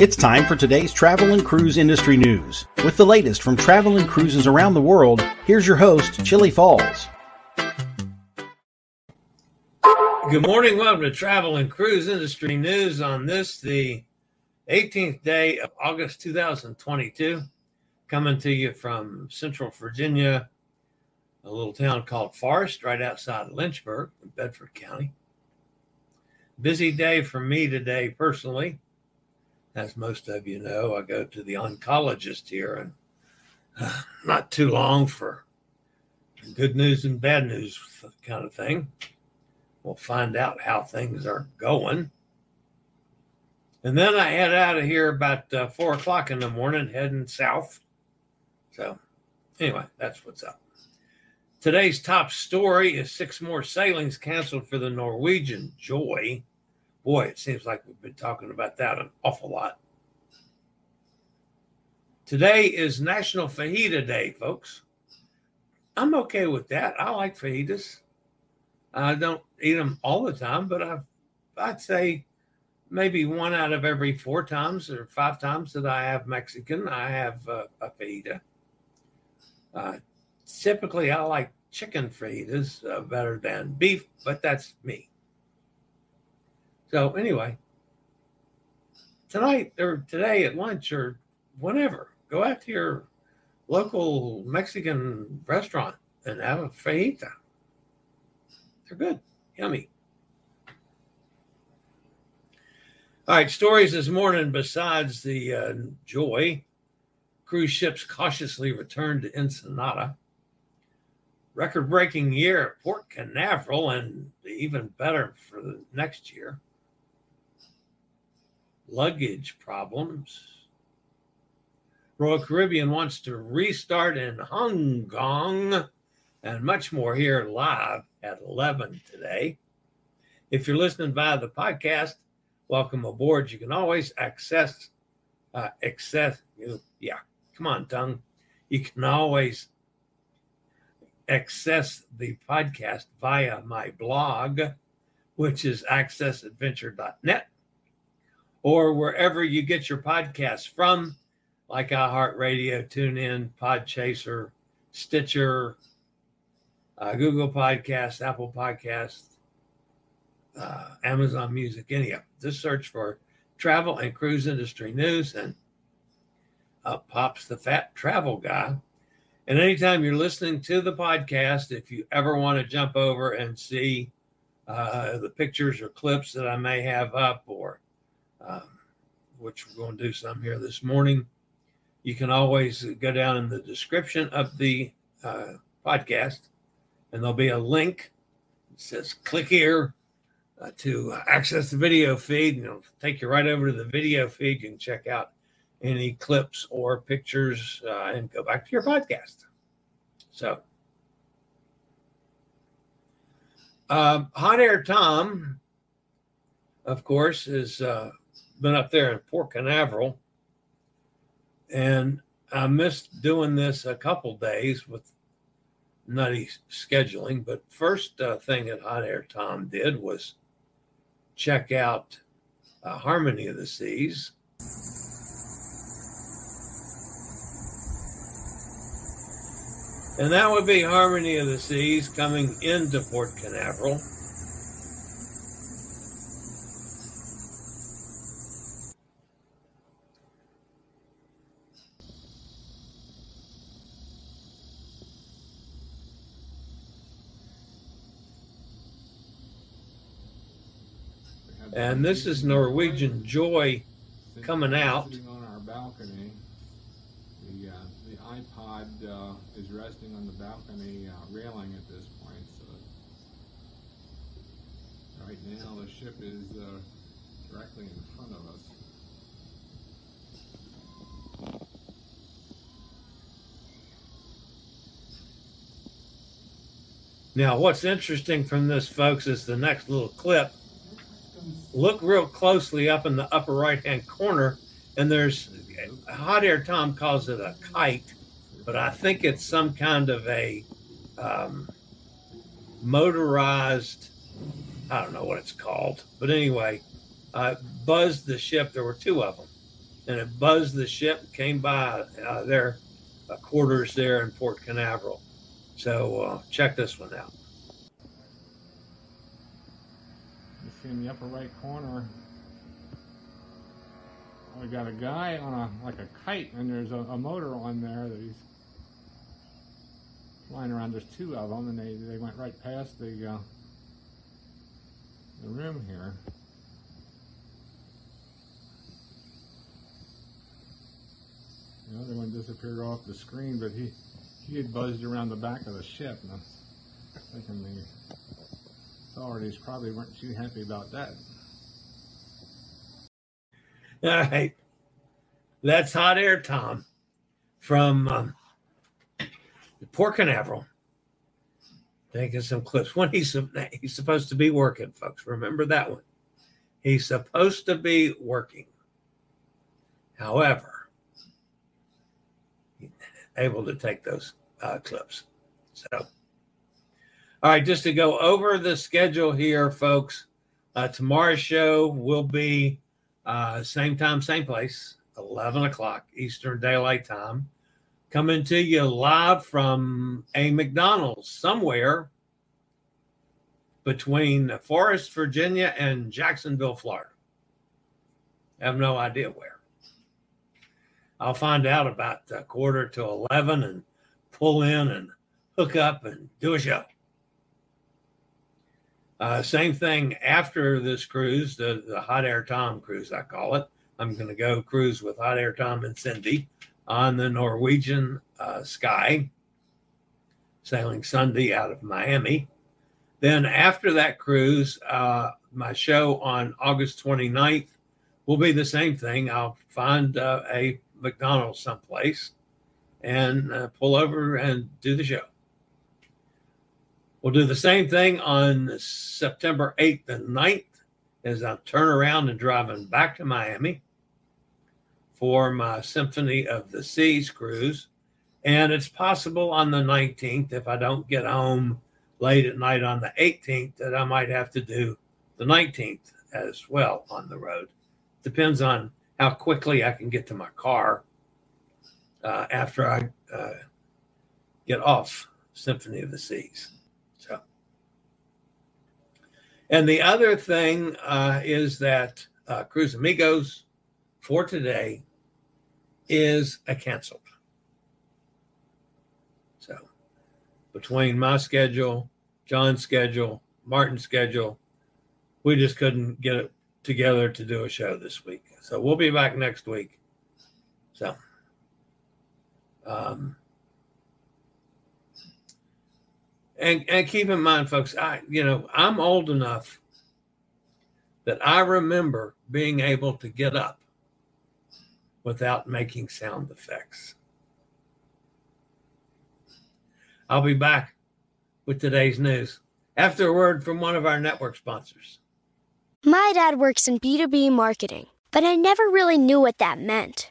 It's time for today's travel and cruise industry news. With the latest from travel and cruises around the world, here's your host, Chillie Falls. Good morning. Welcome to Travel and Cruise Industry News on this, the 18th day of August 2022. Coming to you from Central Virginia, a little town called Forest, right outside Lynchburg Bedford County. Busy day for me today, personally. As most of you know, I go to the oncologist here, and uh, not too long for good news and bad news kind of thing. We'll find out how things are going. And then I head out of here about uh, four o'clock in the morning, heading south. So, anyway, that's what's up. Today's top story is six more sailings canceled for the Norwegian Joy. Boy, it seems like we've been talking about that an awful lot. Today is National Fajita Day, folks. I'm okay with that. I like fajitas. I don't eat them all the time, but I've, I'd say maybe one out of every four times or five times that I have Mexican, I have a fajita. Uh, typically, I like chicken fajitas uh, better than beef, but that's me. So anyway, tonight or today at lunch or whenever, go out to your local Mexican restaurant and have a fajita. They're good, yummy. All right, stories this morning besides the uh, Joy. Cruise ships cautiously returned to Ensenada. Record breaking year at Port Canaveral and even better for the next year luggage problems. Royal Caribbean wants to restart in Hong Kong and much more here live at 11 today. If you're listening via the podcast, welcome aboard. You can always access, uh, access, yeah, come on, tongue. You can always access the podcast via my blog, which is accessadventure.net or wherever you get your podcasts from, like iHeartRadio, TuneIn, Podchaser, Stitcher, uh, Google Podcasts, Apple Podcasts, uh, Amazon Music, any of. Just search for travel and cruise industry news and up pops the fat travel guy. And anytime you're listening to the podcast, if you ever want to jump over and see uh, the pictures or clips that I may have up or um, which we're going to do some here this morning. You can always go down in the description of the uh, podcast, and there'll be a link. It says click here uh, to access the video feed, and it'll take you right over to the video feed. You can check out any clips or pictures uh, and go back to your podcast. So, uh, Hot Air Tom, of course, is uh, been up there in Port Canaveral, and I missed doing this a couple days with nutty scheduling, but first uh, thing that Hot Air Tom did was check out uh, Harmony of the Seas. And that would be Harmony of the Seas coming into Port Canaveral. And this is Norwegian Joy coming out. On our balcony, the, uh, the iPod uh, is resting on the balcony uh, railing at this point. So right now the ship is uh, directly in front of us. Now, what's interesting from this, folks, is the next little clip look real closely up in the upper right hand corner, and there's Hot Air Tom calls it a kite, but I think it's some kind of a um, motorized, I don't know what it's called, but anyway, uh, buzzed the ship. There were two of them, and it buzzed the ship, came by uh, their uh, quarters there in Port Canaveral. So uh, check this one out. You see in the upper right corner, we got a guy on a like a kite, and there's a, a motor on there that he's flying around. There's two of them, and they, they went right past the uh, the rim here. The other one disappeared off the screen, but he he had buzzed around the back of the ship, and I'm thinking the authorities probably weren't too happy about that. All right. That's Hot Air Tom from um, Port Canaveral. Taking some clips. When he's, he's supposed to be working, folks. Remember that one. He's supposed to be working. However, able to take those uh, clips. So, all right, just to go over the schedule here, folks. Uh, tomorrow's show will be uh, same time, same place, 11 o'clock Eastern Daylight Time. Coming to you live from a McDonald's somewhere between Forest, Virginia and Jacksonville, Florida. I have no idea where. I'll find out about quarter to 11 and pull in and hook up and do a show. Uh, same thing after this cruise, the, the Hot Air Tom cruise, I call it. I'm going to go cruise with Hot Air Tom and Cindy on the Norwegian uh, Sky, sailing Sunday out of Miami. Then after that cruise, uh, my show on August 29th will be the same thing. I'll find uh, a McDonald's someplace and uh, pull over and do the show. We'll do the same thing on September 8th and 9th as I turn around and driving back to Miami for my Symphony of the Seas cruise. And it's possible on the 19th, if I don't get home late at night on the 18th, that I might have to do the 19th as well on the road. Depends on how quickly I can get to my car uh, after I uh, get off Symphony of the Seas. And the other thing uh, is that uh, Cruise Amigos for today is a canceled. So, between my schedule, John's schedule, Martin's schedule, we just couldn't get it together to do a show this week. So we'll be back next week. So, um, and and keep in mind, folks, I you know I'm old enough that I remember being able to get up without making sound effects. I'll be back with today's news after a word from one of our network sponsors. My dad works in B2B marketing, but I never really knew what that meant.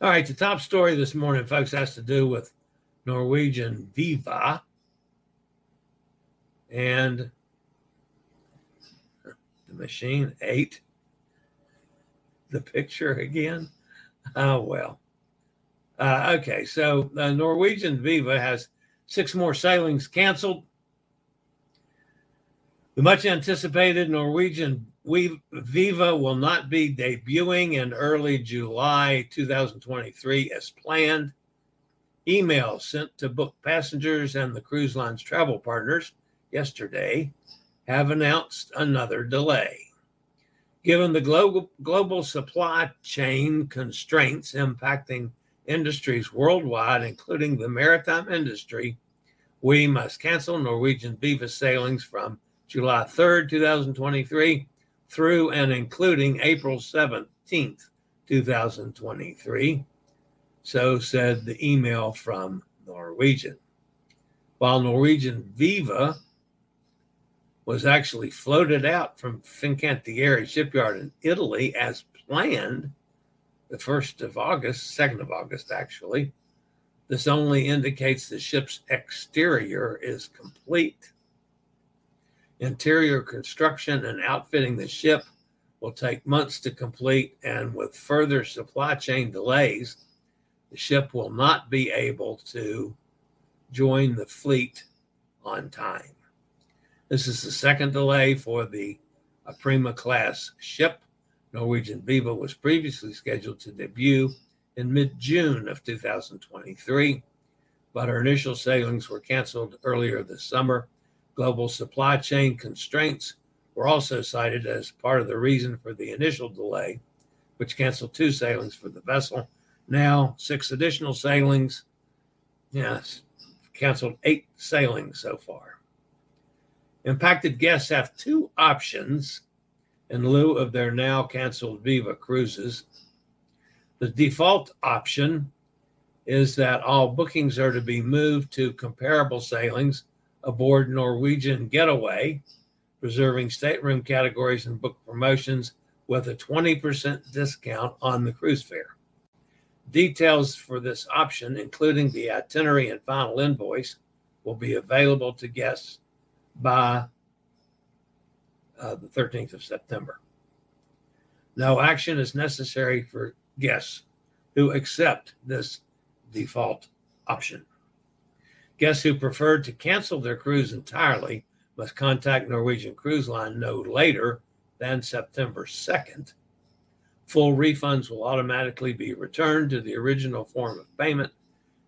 All right, the top story this morning, folks, has to do with Norwegian Viva and the machine ate the picture again. Oh, well. Uh, okay, so uh, Norwegian Viva has six more sailings canceled. The much anticipated Norwegian we Viva will not be debuting in early July 2023 as planned. Emails sent to book passengers and the cruise line's travel partners yesterday have announced another delay. Given the global, global supply chain constraints impacting industries worldwide, including the maritime industry, we must cancel Norwegian Viva sailings from July 3rd, 2023 through and including April 17th, 2023. So said the email from Norwegian. While Norwegian Viva was actually floated out from Fincantieri shipyard in Italy as planned the 1st of August, 2nd of August, actually. This only indicates the ship's exterior is complete. Interior construction and outfitting the ship will take months to complete, and with further supply chain delays, the ship will not be able to join the fleet on time. This is the second delay for the Prima class ship. Norwegian Viva was previously scheduled to debut in mid June of 2023, but her initial sailings were canceled earlier this summer Global supply chain constraints were also cited as part of the reason for the initial delay, which canceled two sailings for the vessel. Now, six additional sailings. Yes, canceled eight sailings so far. Impacted guests have two options in lieu of their now canceled Viva cruises. The default option is that all bookings are to be moved to comparable sailings aboard Norwegian Getaway, preserving stateroom categories and book promotions with a 20% discount on the cruise fare. Details for this option, including the itinerary and final invoice, will be available to guests by uh, the 13th of September. No action is necessary for guests who accept this default option. Guests who preferred to cancel their cruise entirely must contact Norwegian Cruise Line no later than September 2nd. Full refunds will automatically be returned to the original form of payment.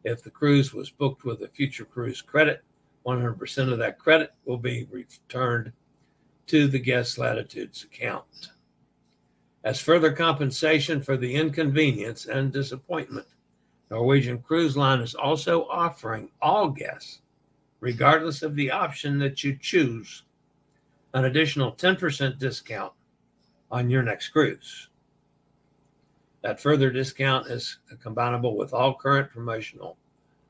If the cruise was booked with a future cruise credit, 100% of that credit will be returned to the guest latitudes account. As further compensation for the inconvenience and disappointment, Norwegian Cruise Line is also offering all guests, regardless of the option that you choose, an additional 10% discount on your next cruise. That further discount is combinable with all current promotional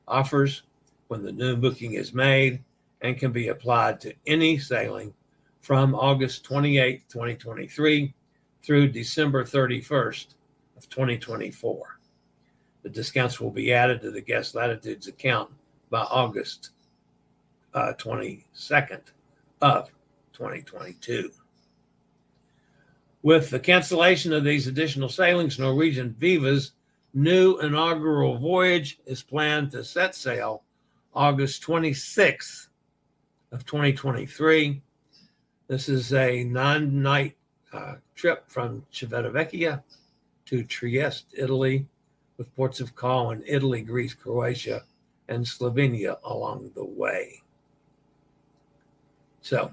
offers when the new booking is made and can be applied to any sailing from August 28, 2023 through December 31st of 2024. The discounts will be added to the guest latitudes account by August uh, 22nd of 2022. With the cancellation of these additional sailings, Norwegian Viva's new inaugural voyage is planned to set sail August 26th of 2023. This is a nine-night uh, trip from Civitavecchia to Trieste, Italy, with ports of call in Italy, Greece, Croatia, and Slovenia along the way. So,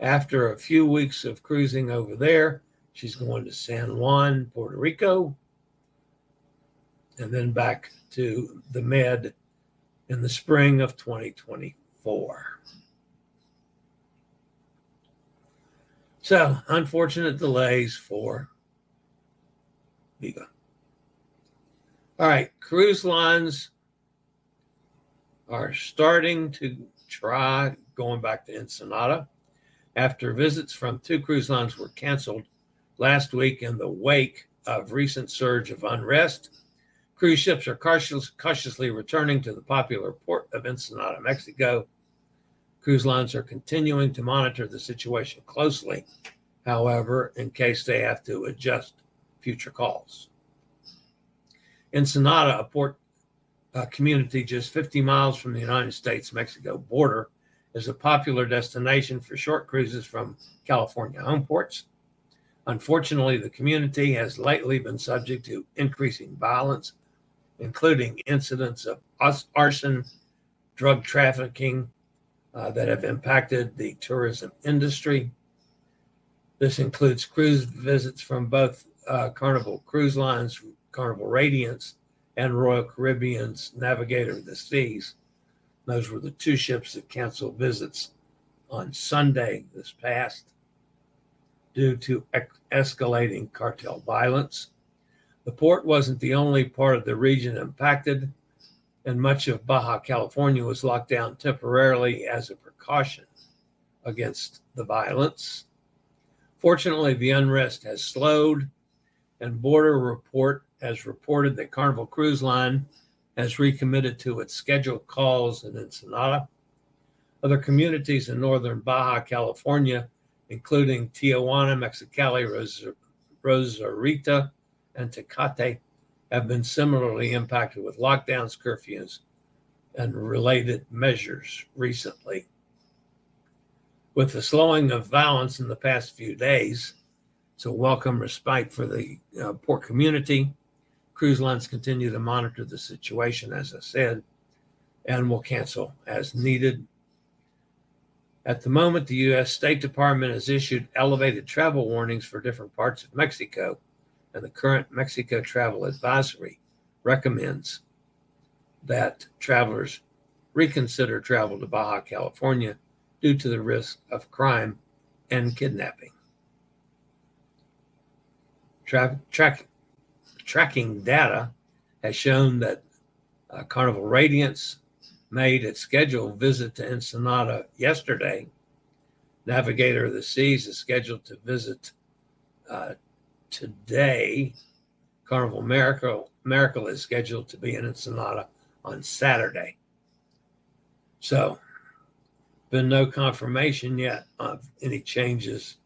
after a few weeks of cruising over there, she's going to San Juan, Puerto Rico, and then back to the Med in the spring of 2024. So, unfortunate delays for Viva. All right, cruise lines are starting to try going back to Ensenada after visits from two cruise lines were canceled last week in the wake of recent surge of unrest. Cruise ships are cautiously returning to the popular port of Ensenada, Mexico. Cruise lines are continuing to monitor the situation closely, however, in case they have to adjust future calls. Ensenada, a port uh, community just 50 miles from the United States Mexico border, is a popular destination for short cruises from California home ports. Unfortunately, the community has lately been subject to increasing violence, including incidents of arson, drug trafficking uh, that have impacted the tourism industry. This includes cruise visits from both uh, Carnival Cruise Lines, Carnival Radiance, and Royal Caribbean's Navigator of the Seas. Those were the two ships that canceled visits on Sunday this past due to escalating cartel violence. The port wasn't the only part of the region impacted, and much of Baja California was locked down temporarily as a precaution against the violence. Fortunately, the unrest has slowed, and Border Report has reported that Carnival Cruise Line has recommitted to its scheduled calls in Ensenada. Other communities in northern Baja California, including Tijuana, Mexicali, Rosarita, and Tecate, have been similarly impacted with lockdowns, curfews, and related measures recently. With the slowing of violence in the past few days, it's a welcome respite for the uh, port community Cruise lines continue to monitor the situation, as I said, and will cancel as needed. At the moment, the U.S. State Department has issued elevated travel warnings for different parts of Mexico, and the current Mexico Travel Advisory recommends that travelers reconsider travel to Baja California due to the risk of crime and kidnapping. Tra- track, tracking data has shown that uh, Carnival Radiance made its scheduled visit to Ensenada yesterday. Navigator of the Seas is scheduled to visit uh, today. Carnival Miracle, Miracle is scheduled to be in Ensenada on Saturday. So, been no confirmation yet of any changes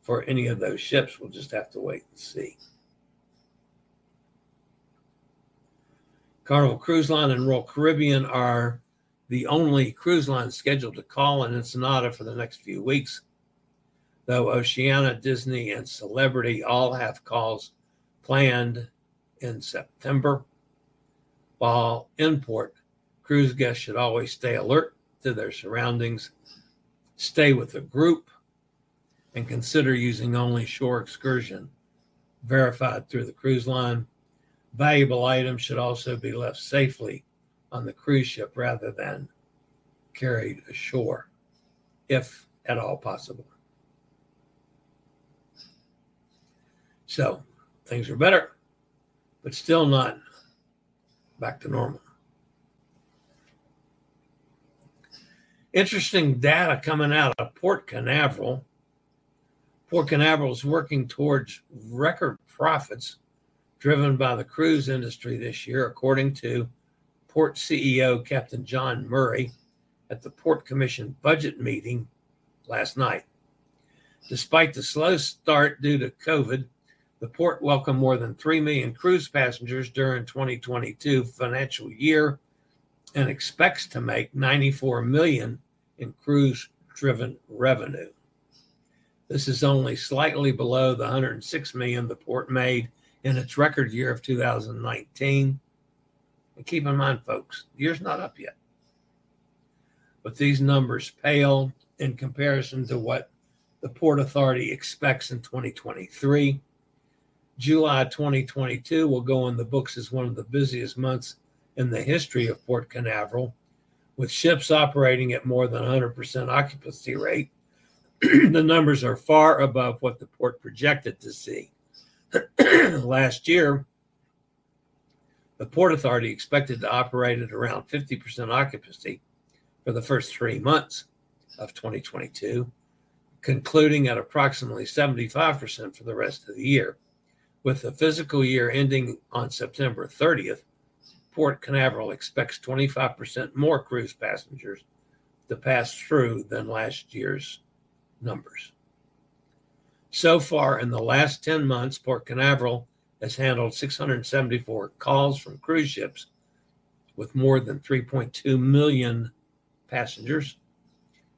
for any of those ships. We'll just have to wait and see. Carnival Cruise Line and Royal Caribbean are the only cruise lines scheduled to call in Ensenada for the next few weeks, though Oceania, Disney, and Celebrity all have calls planned in September. While in port, cruise guests should always stay alert to their surroundings, stay with a group, and consider using only shore excursion verified through the cruise line Valuable items should also be left safely on the cruise ship rather than carried ashore, if at all possible. So things are better, but still not back to normal. Interesting data coming out of Port Canaveral. Port Canaveral is working towards record profits driven by the cruise industry this year, according to Port CEO Captain John Murray at the Port Commission budget meeting last night. Despite the slow start due to COVID, the port welcomed more than 3 million cruise passengers during 2022 financial year and expects to make 94 million in cruise driven revenue. This is only slightly below the 106 million the port made in its record year of 2019. And keep in mind, folks, the year's not up yet. But these numbers pale in comparison to what the Port Authority expects in 2023. July 2022 will go in the books as one of the busiest months in the history of Port Canaveral, with ships operating at more than 100% occupancy rate. the numbers are far above what the port projected to see. Last year, the Port Authority expected to operate at around 50% occupancy for the first three months of 2022, concluding at approximately 75% for the rest of the year. With the physical year ending on September 30th, Port Canaveral expects 25% more cruise passengers to pass through than last year's numbers. So far, in the last 10 months, Port Canaveral has handled 674 calls from cruise ships with more than 3.2 million passengers.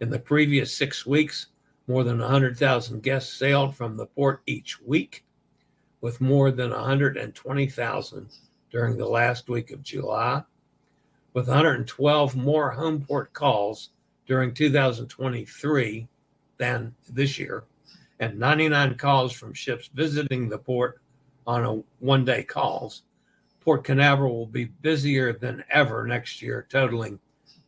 In the previous six weeks, more than 100,000 guests sailed from the port each week, with more than 120,000 during the last week of July, with 112 more home port calls during 2023 than this year, and 99 calls from ships visiting the port on a one day calls. Port Canaveral will be busier than ever next year, totaling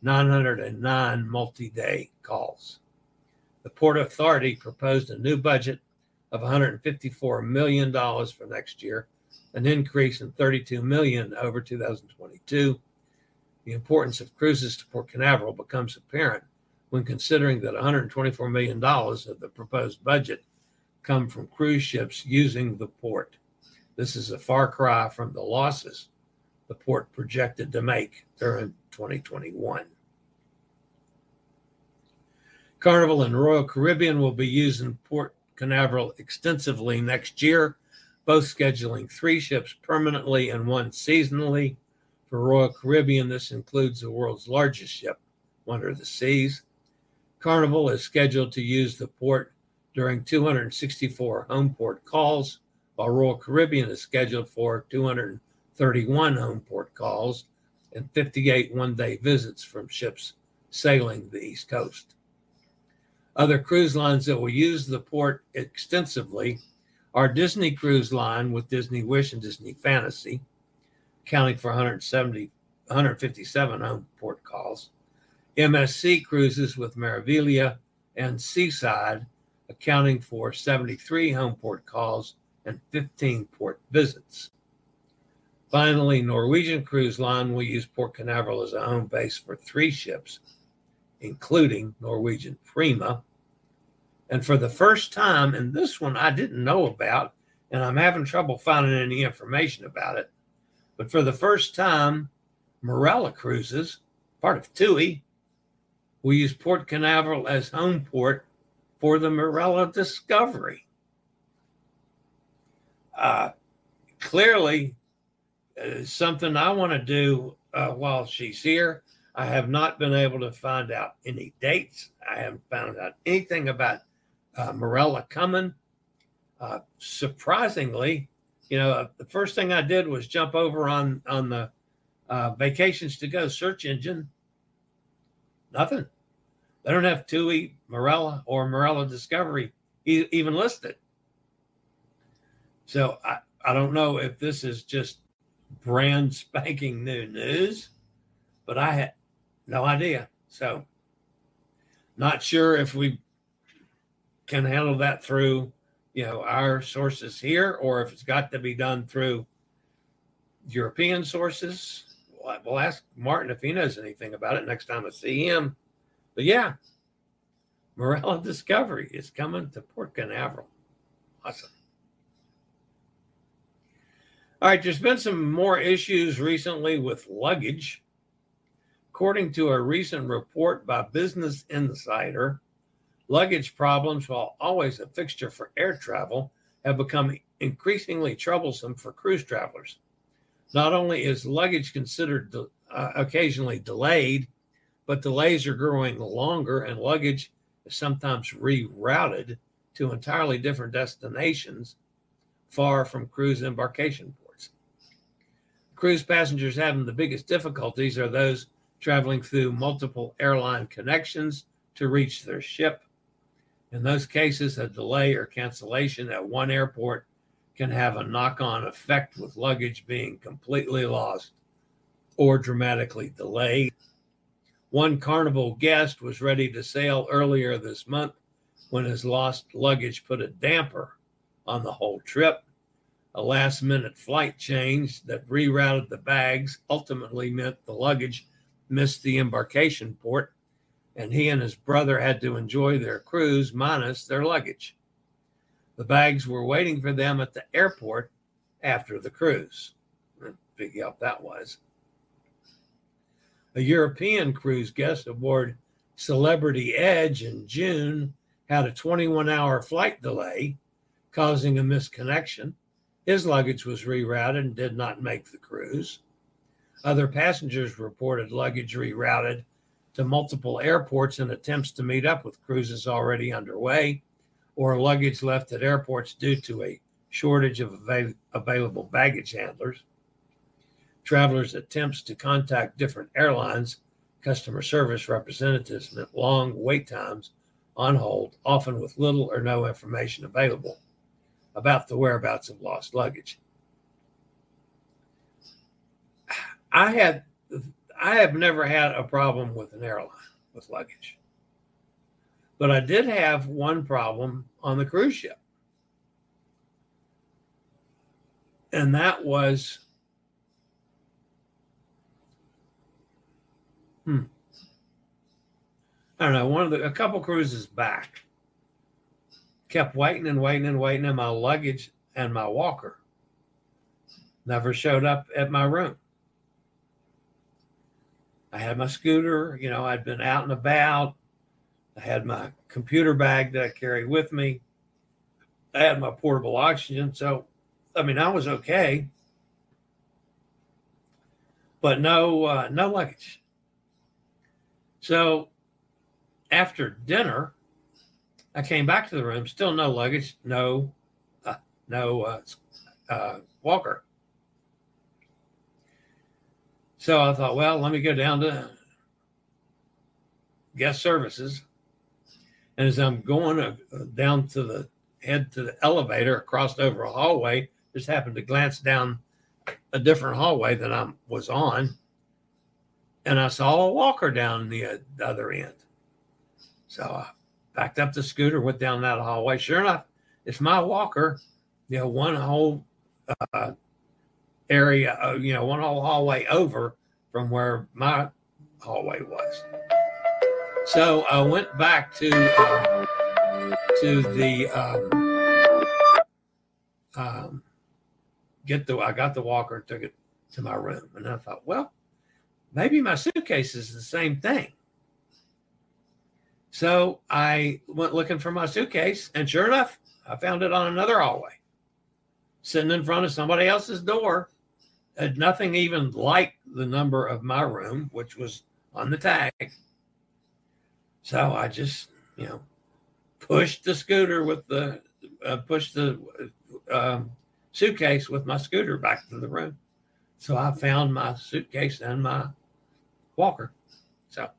909 multi day calls. The Port Authority proposed a new budget of $154 million for next year an increase in 32 million over 2022. The importance of cruises to Port Canaveral becomes apparent when considering that 124 million dollars of the proposed budget come from cruise ships using the port. This is a far cry from the losses the port projected to make during 2021. Carnival and Royal Caribbean will be using Port Canaveral extensively next year both scheduling three ships permanently and one seasonally. For Royal Caribbean, this includes the world's largest ship, Wonder of the Seas. Carnival is scheduled to use the port during 264 home port calls, while Royal Caribbean is scheduled for 231 home port calls and 58 one day visits from ships sailing the East Coast. Other cruise lines that will use the port extensively are Disney Cruise Line with Disney Wish and Disney Fantasy, accounting for 170, 157 home port calls. MSC Cruises with Meraviglia and Seaside, accounting for 73 home port calls and 15 port visits. Finally, Norwegian Cruise Line will use Port Canaveral as a home base for three ships, including Norwegian Prima, and for the first time, and this one I didn't know about, and I'm having trouble finding any information about it. But for the first time, Marella Cruises, part of TUI, will use Port Canaveral as home port for the Marella Discovery. Uh, clearly, uh, something I want to do uh, while she's here. I have not been able to find out any dates. I haven't found out anything about uh, Marella coming. Uh, surprisingly, you know, the first thing I did was jump over on on the uh, vacations to go search engine. Nothing. They don't have TUI, Marella, or Marella Discovery even listed. So I, I don't know if this is just brand spanking new news, but I had no idea. So not sure if we can handle that through, you know, our sources here, or if it's got to be done through European sources. We'll ask Martin if he knows anything about it next time I see him. But yeah, Marella Discovery is coming to Port Canaveral. Awesome. All right, there's been some more issues recently with luggage. According to a recent report by Business Insider, luggage problems, while always a fixture for air travel, have become increasingly troublesome for cruise travelers. Not only is luggage considered uh, occasionally delayed, but delays are growing longer and luggage is sometimes rerouted to entirely different destinations far from cruise embarkation ports. Cruise passengers having the biggest difficulties are those traveling through multiple airline connections to reach their ship. In those cases, a delay or cancellation at one airport can have a knock on effect with luggage being completely lost or dramatically delayed. One carnival guest was ready to sail earlier this month when his lost luggage put a damper on the whole trip. A last minute flight change that rerouted the bags ultimately meant the luggage missed the embarkation port, and he and his brother had to enjoy their cruise minus their luggage. The bags were waiting for them at the airport after the cruise. Big help that was. A European cruise guest aboard Celebrity Edge in June had a 21 hour flight delay, causing a misconnection. His luggage was rerouted and did not make the cruise. Other passengers reported luggage rerouted to multiple airports in attempts to meet up with cruises already underway or luggage left at airports due to a shortage of avail- available baggage handlers. Travelers' attempts to contact different airlines, customer service representatives meant long wait times on hold, often with little or no information available about the whereabouts of lost luggage. I had I have never had a problem with an airline with luggage. But I did have one problem on the cruise ship. And that was hmm. I don't know, one of the a couple cruises back. Kept waiting and waiting and waiting, and my luggage and my walker never showed up at my room. I had my scooter, you know, I'd been out and about. I had my computer bag that I carried with me. I had my portable oxygen. So, I mean, I was okay. But no, uh, no luggage. So after dinner, I came back to the room, still no luggage, no, uh, no uh, uh, walker. So I thought, well, let me go down to guest services. And as I'm going uh, down to the head to the elevator, crossed over a hallway, just happened to glance down a different hallway than I was on. And I saw a walker down the, uh, the other end. So I backed up the scooter, went down that hallway. Sure enough, it's my walker, you know, one whole uh, area, uh, you know, one whole hallway over from where my hallway was. So I went back to uh, to the um, um, get the I got the walker and took it to my room, and I thought, well, maybe my suitcase is the same thing. So I went looking for my suitcase, and sure enough, I found it on another hallway, sitting in front of somebody else's door had nothing even like the number of my room, which was on the tag. So I just, you know, pushed the scooter with the, uh, pushed the um, suitcase with my scooter back to the room. So I found my suitcase and my walker. So,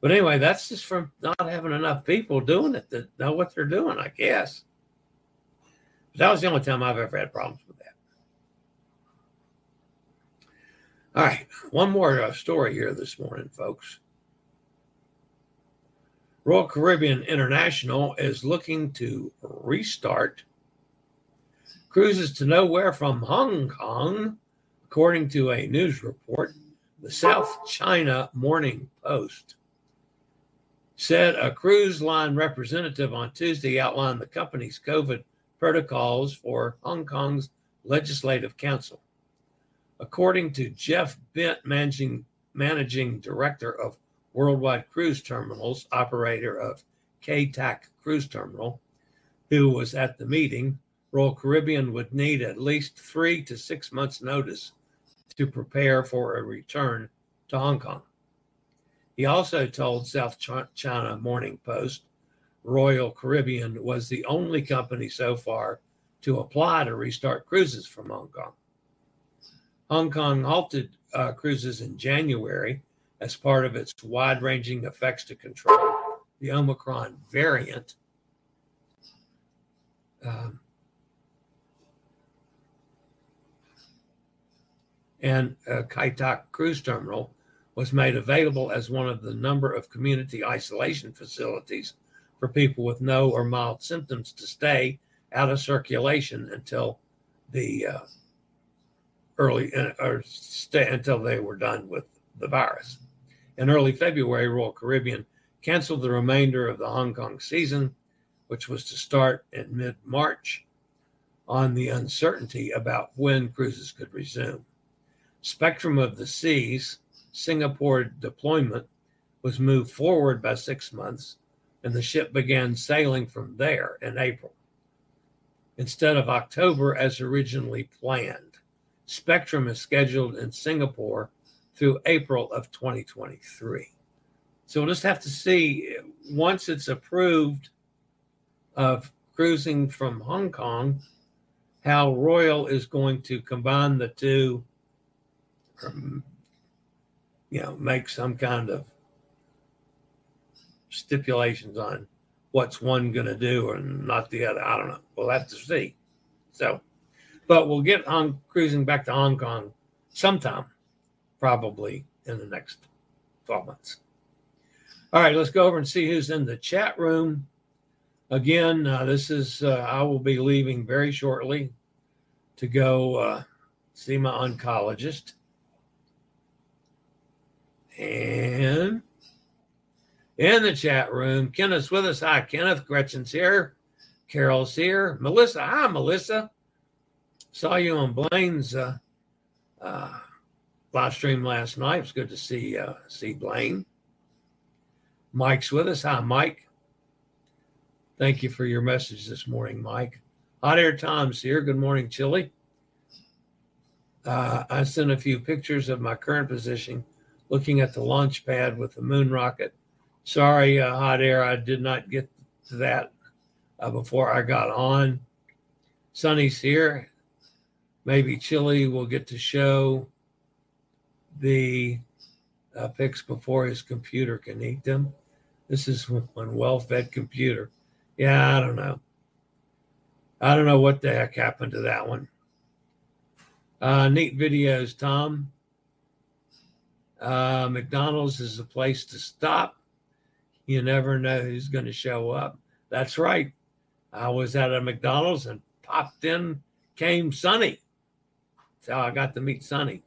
but anyway, that's just from not having enough people doing it that know what they're doing, I guess. But that was the only time I've ever had problems with that. All right, one more uh, story here this morning, folks. Royal Caribbean International is looking to restart cruises to nowhere from Hong Kong, according to a news report. The South China Morning Post said a cruise line representative on Tuesday outlined the company's COVID protocols for Hong Kong's Legislative Council. According to Jeff Bent, managing, managing director of Worldwide Cruise Terminals, operator of Kai Tak Cruise Terminal, who was at the meeting, Royal Caribbean would need at least three to six months' notice to prepare for a return to Hong Kong. He also told South China Morning Post Royal Caribbean was the only company so far to apply to restart cruises from Hong Kong. Hong Kong halted uh, cruises in January as part of its wide ranging effects to control the Omicron variant. Um, and uh, Kai Tak Cruise Terminal was made available as one of the number of community isolation facilities for people with no or mild symptoms to stay out of circulation until the uh, early uh, or stay until they were done with the virus. In early February, Royal Caribbean canceled the remainder of the Hong Kong season, which was to start in mid March, on the uncertainty about when cruises could resume. Spectrum of the Seas, Singapore deployment, was moved forward by six months, and the ship began sailing from there in April instead of October as originally planned. Spectrum is scheduled in Singapore through April of 2023. So we'll just have to see once it's approved of cruising from Hong Kong, how Royal is going to combine the two um, you know, make some kind of stipulations on what's one going to do or not the other. I don't know. We'll have to see. So, but we'll get on cruising back to Hong Kong sometime, probably in the next 12 months. All right, let's go over and see who's in the chat room. Again, uh, this is, uh, I will be leaving very shortly to go uh, see my oncologist. And in the chat room, Kenneth's with us. Hi, Kenneth. Gretchen's here. Carol's here. Melissa. Hi, Melissa. Saw you on Blaine's uh, uh, live stream last night. It's good to see uh, see Blaine. Mike's with us. Hi, Mike. Thank you for your message this morning, Mike. Hot Air Tom's here. Good morning, Chillie. Uh, I sent a few pictures of my current position looking at the launch pad with the moon rocket. Sorry, uh, hot air, I did not get to that uh, before I got on. Sunny's here. Maybe Chillie will get to show the uh, pics before his computer can eat them. This is one well fed computer. Yeah, I don't know. I don't know what the heck happened to that one. Uh, neat videos, Tom. Uh, McDonald's is a place to stop. You never know who's going to show up. That's right. I was at a McDonald's and popped in, came Sonny. That's how I got to meet Sonny.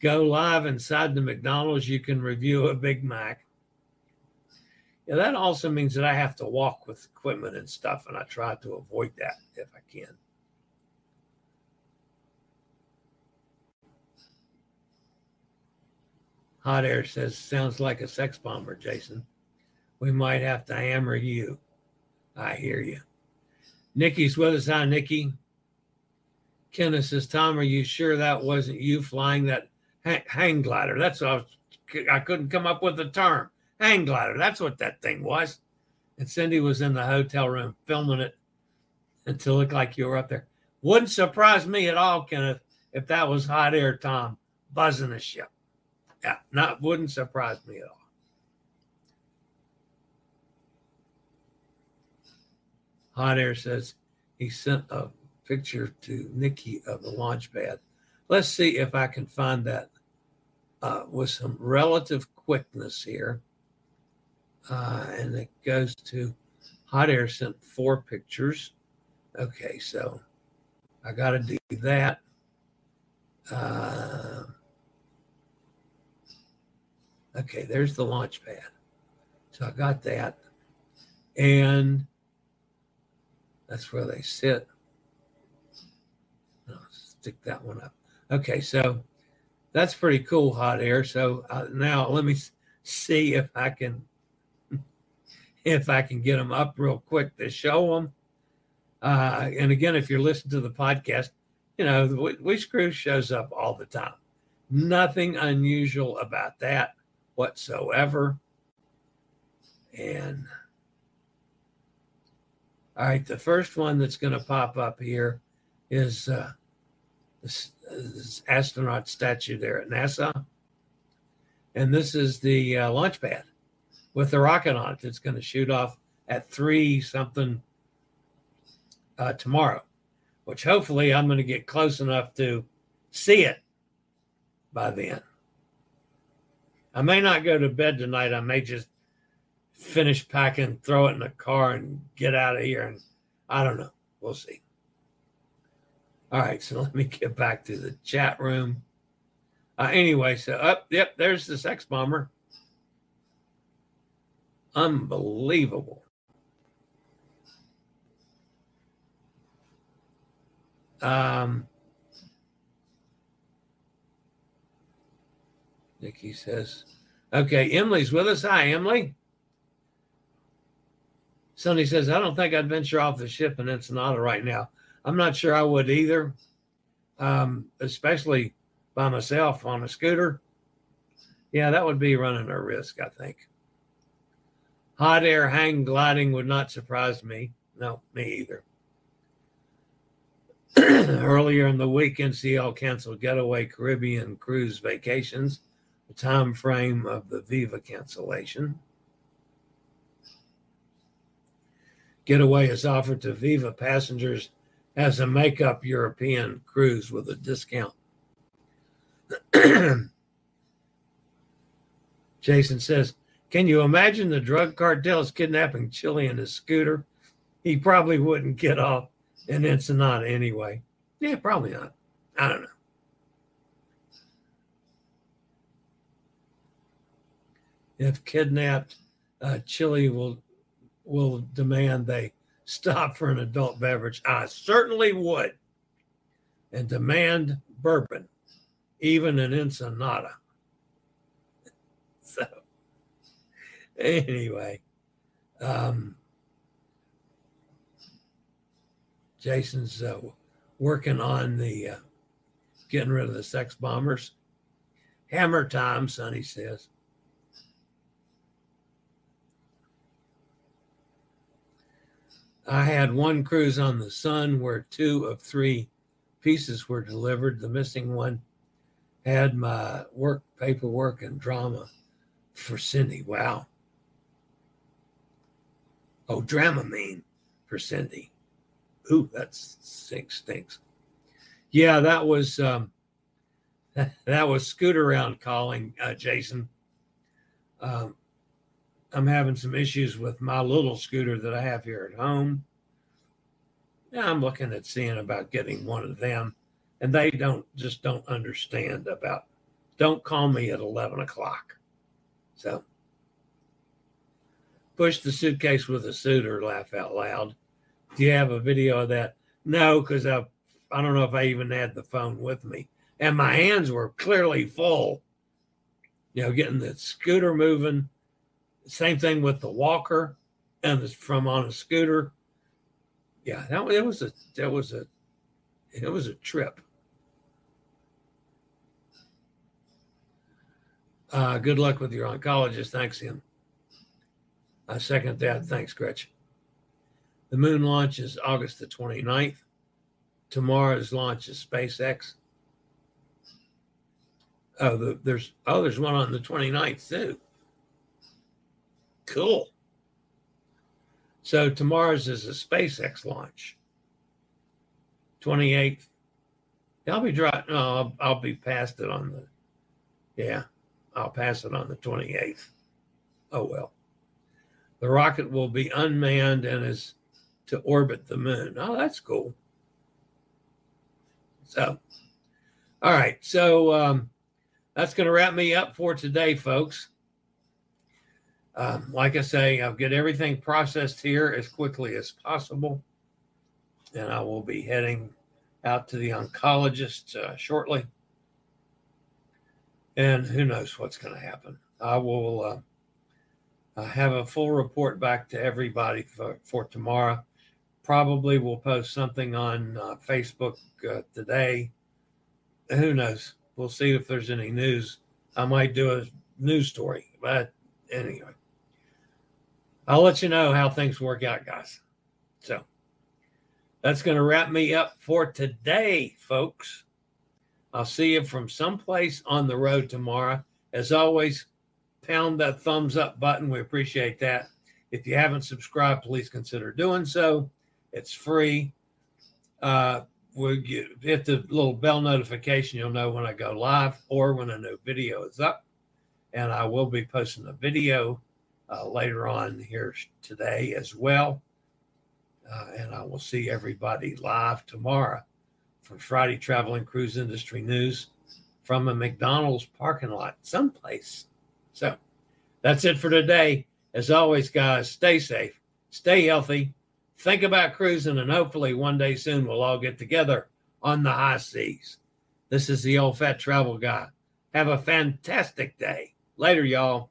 Go live inside the McDonald's. You can review a Big Mac. Yeah, that also means that I have to walk with equipment and stuff, and I try to avoid that if I can. Hot Air says, sounds like a sex bomber, Jason. We might have to hammer you. I hear you. Nikki's with us. Hi, Nikki. Kenneth says, Tom, are you sure that wasn't you flying that hang glider? That's what I, couldn't come up with the term. Hang glider. That's what that thing was. And Cindy was in the hotel room filming it until it looked like you were up there. Wouldn't surprise me at all, Kenneth, if that was hot air Tom buzzing the ship. Not wouldn't surprise me at all. Hot Air says he sent a picture to Nikki of the launch pad. Let's see if I can find that uh, with some relative quickness here. Uh, and it goes to Hot Air sent four pictures. Okay, so I got to do that. Uh, Okay, there's the launch pad. So I got that. And that's where they sit. I'll stick that one up. Okay, so that's pretty cool, hot air. So uh, now let me see if I can if I can get them up real quick to show them. Uh, and again, if you're listening to the podcast, you know the Wish Crew shows up all the time. Nothing unusual about that whatsoever. And all right, the first one that's going to pop up here is uh, this, this, astronaut statue there at NASA. And this is the uh, launch pad with the rocket on it that's going to shoot off at three something uh, tomorrow, which hopefully I'm going to get close enough to see it by then. I may not go to bed tonight. I may just finish packing, throw it in the car, and get out of here. And I don't know. We'll see. All right, so let me get back to the chat room. Uh, anyway, so up, oh, yep, there's the sex bomber. Unbelievable. Um, Nikki says, okay, Emily's with us. Hi, Emily. Sonny says, I don't think I'd venture off the ship in Ensenada right now. I'm not sure I would either, um, especially by myself on a scooter. Yeah, that would be running a risk, I think. Hot air hang gliding would not surprise me. No, me either. Earlier in the week, NCL canceled Getaway Caribbean cruise vacations, the time frame of the Viva cancellation. Getaway is offered to Viva passengers as a makeup European cruise with a discount. Jason says, Can you imagine the drug cartels kidnapping Chillie in his scooter? He probably wouldn't get off in Ensenada anyway. Yeah, probably not. I don't know. If kidnapped, uh, Chillie will will demand they stop for an adult beverage, I certainly would. And demand bourbon, even an Ensenada. So, anyway, um, Jason's uh, working on the uh, getting rid of the sex bombers. Hammer time, Sonny says. I had one cruise on the Sun where two of three pieces were delivered. The missing one had my work paperwork and drama for Cindy. Wow. Oh, Dramamine for Cindy. Ooh, that stinks, stinks. Yeah, that was um, that was Scootaround calling uh, Jason. Um, I'm having some issues with my little scooter that I have here at home. Yeah, I'm looking at seeing about getting one of them, and they don't just don't understand about. Don't call me at 11 o'clock. So push the suitcase with a suitor. Laugh out loud. Do you have a video of that? No, because I I don't know if I even had the phone with me, and my hands were clearly full. You know, getting the scooter moving same thing with the walker and the, from on a scooter. Yeah, that it was a that was a it was a trip. Uh, good luck with your oncologist. Thanks him. I second that. Thanks, Gretchen. The moon launch is August the 29th. Tomorrow's launch is SpaceX. Oh, the, there's oh, there's one on the 29th too. Cool. So tomorrow's is a SpaceX launch. 28th. I'll be dry. No, I'll, I'll be past it on the. Yeah, I'll pass it on the 28th. Oh well. The rocket will be unmanned and is to orbit the moon. Oh, that's cool. So, all right. So um, that's going to wrap me up for today, folks. Um, like I say, I'll get everything processed here as quickly as possible. And I will be heading out to the oncologist uh, shortly. And who knows what's going to happen. I will uh, have a full report back to everybody for, for tomorrow. Probably will post something on uh, Facebook uh, today. Who knows? We'll see if there's any news. I might do a news story, but anyway, I'll let you know how things work out, guys. So that's going to wrap me up for today, folks. I'll see you from someplace on the road tomorrow. As always, pound that thumbs up button. We appreciate that. If you haven't subscribed, please consider doing so. It's free. Uh, we'll get, hit the little bell notification. You'll know when I go live or when a new video is up. And I will be posting a video uh, later on here today as well. Uh, and I will see everybody live tomorrow for Friday Travel and Cruise Industry News from a McDonald's parking lot someplace. So that's it for today. As always, guys, stay safe, stay healthy, think about cruising, and hopefully one day soon we'll all get together on the high seas. This is the old fat travel guy. Have a fantastic day. Later, y'all.